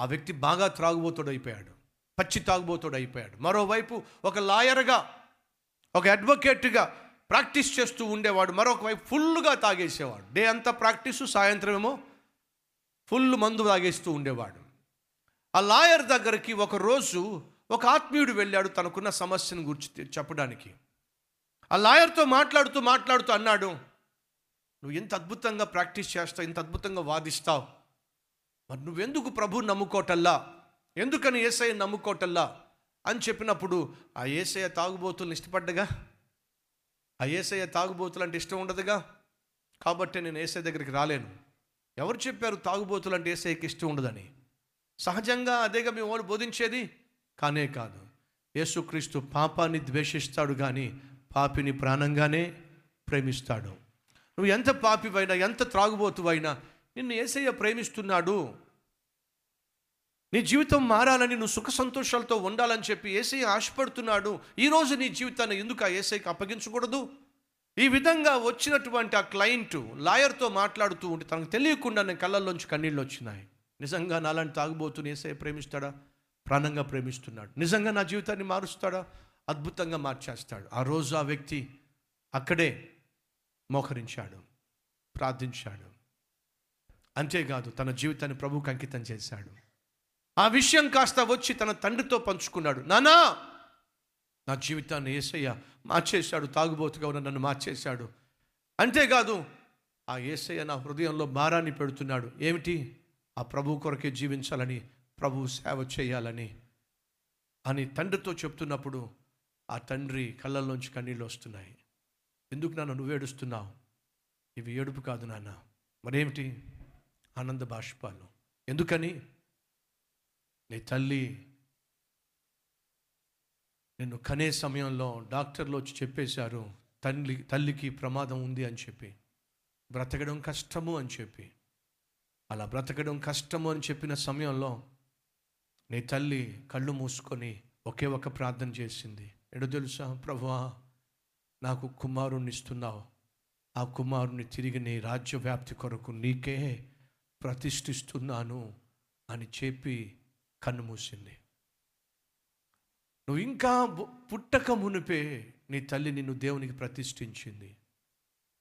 ఆ వ్యక్తి బాగా త్రాగుబోతుడు అయిపోయాడు పచ్చి తాగుబోతుడు అయిపోయాడు మరోవైపు ఒక లాయర్గా ఒక అడ్వకేట్గా ప్రాక్టీస్ చేస్తూ ఉండేవాడు. మరొక వైపు ఫుల్గా తాగేసేవాడు. డే అంతా ప్రాక్టీసు సాయంత్రం ఏమో ఫుల్ మందు తాగేస్తూ ఉండేవాడు. ఆ లాయర్ దగ్గరికి ఒక రోజు ఒక ఆత్మీయుడు వెళ్ళాడు తనకున్న సమస్యను గురించి చెప్పడానికి. ఆ లాయర్తో మాట్లాడుతూ మాట్లాడుతూ అన్నాడు నువ్వు ఎంత అద్భుతంగా ప్రాక్టీస్ చేస్తావు ఇంత అద్భుతంగా వాదిస్తావు. మరి నువ్వెందుకు ప్రభు నమ్ముకోటల్లా? ఎందుకని ఏసఐ నమ్ముకోటల్లా? అని చెప్పినప్పుడు ఆ ఏసయ్య తాగుబోతులను ఇష్టపడ్డగా? ఆ ఏసయ్య తాగుబోతులు అంటే ఇష్టం ఉండదుగా? కాబట్టి నేను ఏసఐ దగ్గరికి రాలేను. ఎవరు చెప్పారు తాగుబోతులు అంటే ఏసఐకి ఇష్టం ఉండదని? సహజంగా అదేగా మేము వాళ్ళు బోధించేది? కానే కాదు. యేసుక్రీస్తు పాపాన్ని ద్వేషిస్తాడు కానీ పాపిని ప్రాణంగానే ప్రేమిస్తాడు. నువ్వు ఎంత పాపివైనా ఎంత త్రాగుబోతువైనా నిన్ను ఏసయ్య ప్రేమిస్తున్నాడు. నీ జీవితం మారాలని నువ్వు సుఖ సంతోషాలతో ఉండాలని చెప్పి ఏసై ఆశపడుతున్నాడు. ఈరోజు నీ జీవితాన్ని ఎందుకు ఆ ఏసైకి అప్పగించకూడదు? ఈ విధంగా వచ్చినటువంటి ఆ క్లయింట్ లాయర్తో మాట్లాడుతూ ఉంటే తనకు తెలియకుండా నేను కళ్ళల్లోంచి కన్నీళ్ళు వచ్చినాయి. నిజంగా నాలాంటి తాగుబోతుని ఏసై ప్రేమిస్తాడా? ప్రాణంగా ప్రేమిస్తున్నాడు. నిజంగా నా జీవితాన్ని మారుస్తాడా? అద్భుతంగా మార్చేస్తాడు. ఆ రోజు ఆ వ్యక్తి అక్కడే మోకరించాడు ప్రార్థించాడు. అంతేకాదు తన జీవితాన్ని ప్రభువుకి అంకితం చేశాడు. ఆ విషయం కాస్త వచ్చి తన తండ్రితో పంచుకున్నాడు. నానా నా జీవితాన్ని ఏసయ్య మార్చేశాడు తాగుబోతుగా ఉన్న నన్ను మార్చేశాడు. అంతేకాదు ఆ ఏసయ్య నా హృదయంలో భారాన్ని పెడుతున్నాడు. ఏమిటి? ఆ ప్రభు కొరకే జీవించాలని ప్రభు సేవ చేయాలని. అని తండ్రితో చెప్తున్నప్పుడు ఆ తండ్రి కళ్ళల్లోంచి కన్నీళ్ళు వస్తున్నాయి. ఎందుకు నాన్న నువ్వు ఏడుస్తున్నావు ఇవి ఏడుపు కాదు నాన్న. మరేమిటి? ఆనంద బాష్పాలు. ఎందుకని? నీ తల్లి నిన్ను కనే సమయంలో డాక్టర్లు వచ్చి చెప్పేశారు తల్లి తల్లికి ప్రమాదం ఉంది అని చెప్పి. బ్రతకడం కష్టము అని చెప్పి. అలా బ్రతకడం కష్టము అని చెప్పిన సమయంలో నీ తల్లి కళ్ళు మూసుకొని ఒకే ఒక ప్రార్థన చేసింది. ఎడు తెలుసా? ప్రభువా నాకు కుమారుణ్ణి ఇస్తున్నావు ఆ కుమారుని తిరిగి నీ రాజ్యవ్యాప్తి కొరకు నీకే ప్రతిష్ఠిస్తున్నాను అని చెప్పి కన్నుమూసింది నువ్వు ఇంకా పుట్టక మునిపే నీ తల్లి నిన్ను దేవునికి ప్రతిష్ఠించింది.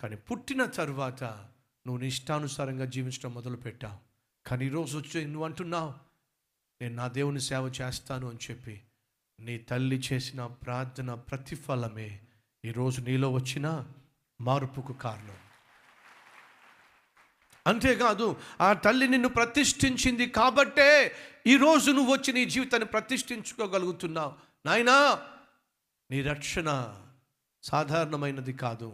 కానీ పుట్టిన తర్వాత నువ్వు ఇష్టానుసారంగా జీవించడం మొదలుపెట్టావు. కానీ ఈరోజు వచ్చి నువ్వు అంటున్నావు నేను నా దేవుని సేవ చేస్తాను అని చెప్పి నీ తల్లి చేసిన ప్రార్థన ప్రతిఫలమే ఈరోజు నీలో వచ్చిన మార్పుకు కారణం. అంతేకాదు ఆ తల్లి నిన్ను ప్రతిష్ఠించింది కాబట్టే ఈరోజు నువ్వు వచ్చి నీ జీవితాన్ని ప్రతిష్ఠించుకోగలుగుతున్నావు. నాయనా నీ రక్షణ సాధారణమైనది కాదు.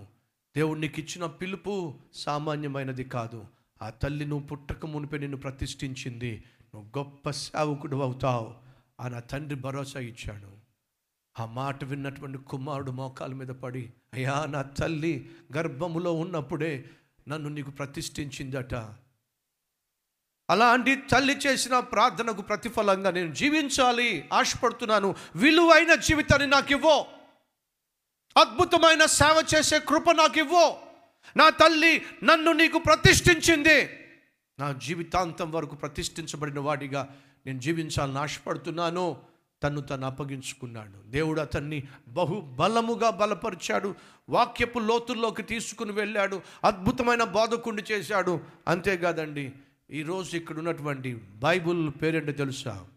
దేవుడు నీకు ఇచ్చిన పిలుపు సామాన్యమైనది కాదు. ఆ తల్లి నువ్వు పుట్టక మునిపే నిన్ను ప్రతిష్ఠించింది. నువ్వు గొప్ప సేవకుడు అవుతావు అని ఆ తండ్రి భరోసా ఇచ్చాడు. ఆ మాట విన్నటువంటి కుమారుడు మోకాల మీద పడి అయ్యా నా తల్లి గర్భములో ఉన్నప్పుడే నన్ను నీకు ప్రతిష్ఠించిందట. అలాంటి తల్లి చేసిన ప్రార్థనకు ప్రతిఫలంగా నేను జీవించాలి ఆశపడుతున్నాను. విలువైన జీవితాన్ని నాకు ఇవ్వో. అద్భుతమైన సేవ చేసే కృప నాకు ఇవ్వో. నా తల్లి నన్ను నీకు ప్రతిష్ఠించింది. నా జీవితాంతం వరకు ప్రతిష్ఠించబడిన వాడిగా నేను జీవించాలని ఆశపడుతున్నాను. తను తను అప్పగించుకున్నాడు. దేవుడు అతన్ని బహుబలముగా బలపరిచాడు. వాక్యపు లోతుల్లోకి తీసుకుని వెళ్ళాడు. అద్భుతమైన బాధకుండి చేశాడు. అంతేకాదండి ఈరోజు ఇక్కడ ఉన్నటువంటి బైబుల్ పేరేంటో తెలుసా?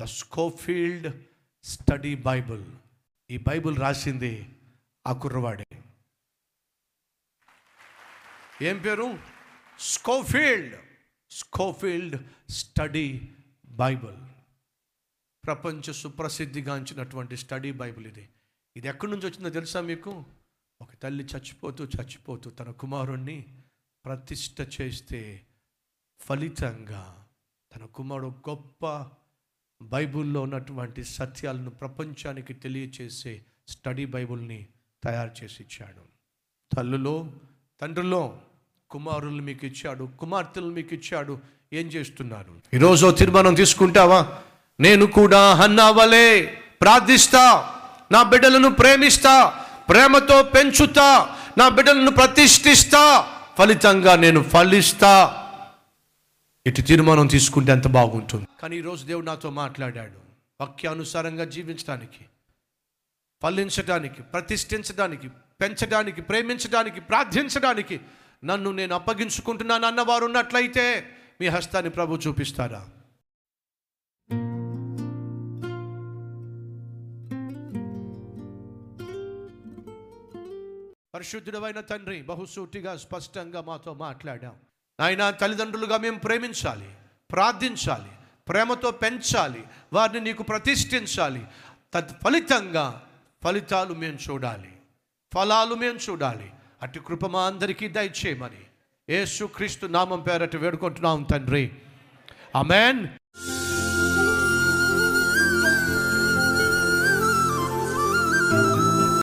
The Scofield study Bible. ఈ బైబుల్ రాసింది ఆ కుర్రవాడే. ఏం పేరు? స్కోఫీల్డ్. Scofield study Bible. ప్రపంచ సుప్రసిద్ధిగాంచినటువంటి స్టడీ బైబిల్ ఇది. ఇది ఎక్కడి నుంచి వచ్చిందో తెలుసా మీకు? ఒక తల్లి చచ్చిపోతూ చచ్చిపోతూ తన కుమారుణ్ణి ప్రతిష్ట చేస్తే ఫలితంగా తన కుమారుడు గొప్ప బైబిల్లో ఉన్నటువంటి సత్యాలను ప్రపంచానికి తెలియచేసే స్టడీ బైబిల్ని తయారు చేసి ఇచ్చాడు. తల్లులో తండ్రిలో కుమారులు మీకు ఇచ్చాడు కుమార్తెలు మీకు ఇచ్చాడు. ఏం చేస్తున్నారు? ఈరోజు తీర్మానం తీసుకుంటావా? నేను కూడా హన్నావలే ప్రార్థిస్తా. నా బిడ్డలను ప్రేమిస్తా. ప్రేమతో పెంచుతా. నా బిడ్డలను ప్రతిష్ఠిస్తా. ఫలితంగా నేను ఫలిస్తా. ఇటు తీర్మానం తీసుకుంటే ఎంత బాగుంటుంది. కానీ ఈరోజు దేవుడు నాతో మాట్లాడాడు. వాక్యానుసారంగా జీవించడానికి ఫలించడానికి ప్రతిష్ఠించడానికి పెంచడానికి ప్రేమించడానికి ప్రార్థించడానికి నన్ను నేను అప్పగించుకుంటున్నాను అన్నవారు ఉన్నట్లయితే మీ హస్తాన్ని ప్రభు చూపిస్తారా? పరిశుద్ధుడమైన తండ్రి బహుసూటిగా స్పష్టంగా మాతో మాట్లాడాం ఆయన తల్లిదండ్రులుగా మేము ప్రేమించాలి ప్రార్థించాలి ప్రేమతో పెంచాలి వారిని నీకు ప్రతిష్ఠించాలి. తత్ఫలితంగా ఫలితాలు మేము చూడాలి ఫలాలు మేము చూడాలి. అటు కృప మా అందరికీ దయచేయమని యేసుక్రీస్తు నామం పేరట వేడుకుంటున్నాం తండ్రి. అమెన్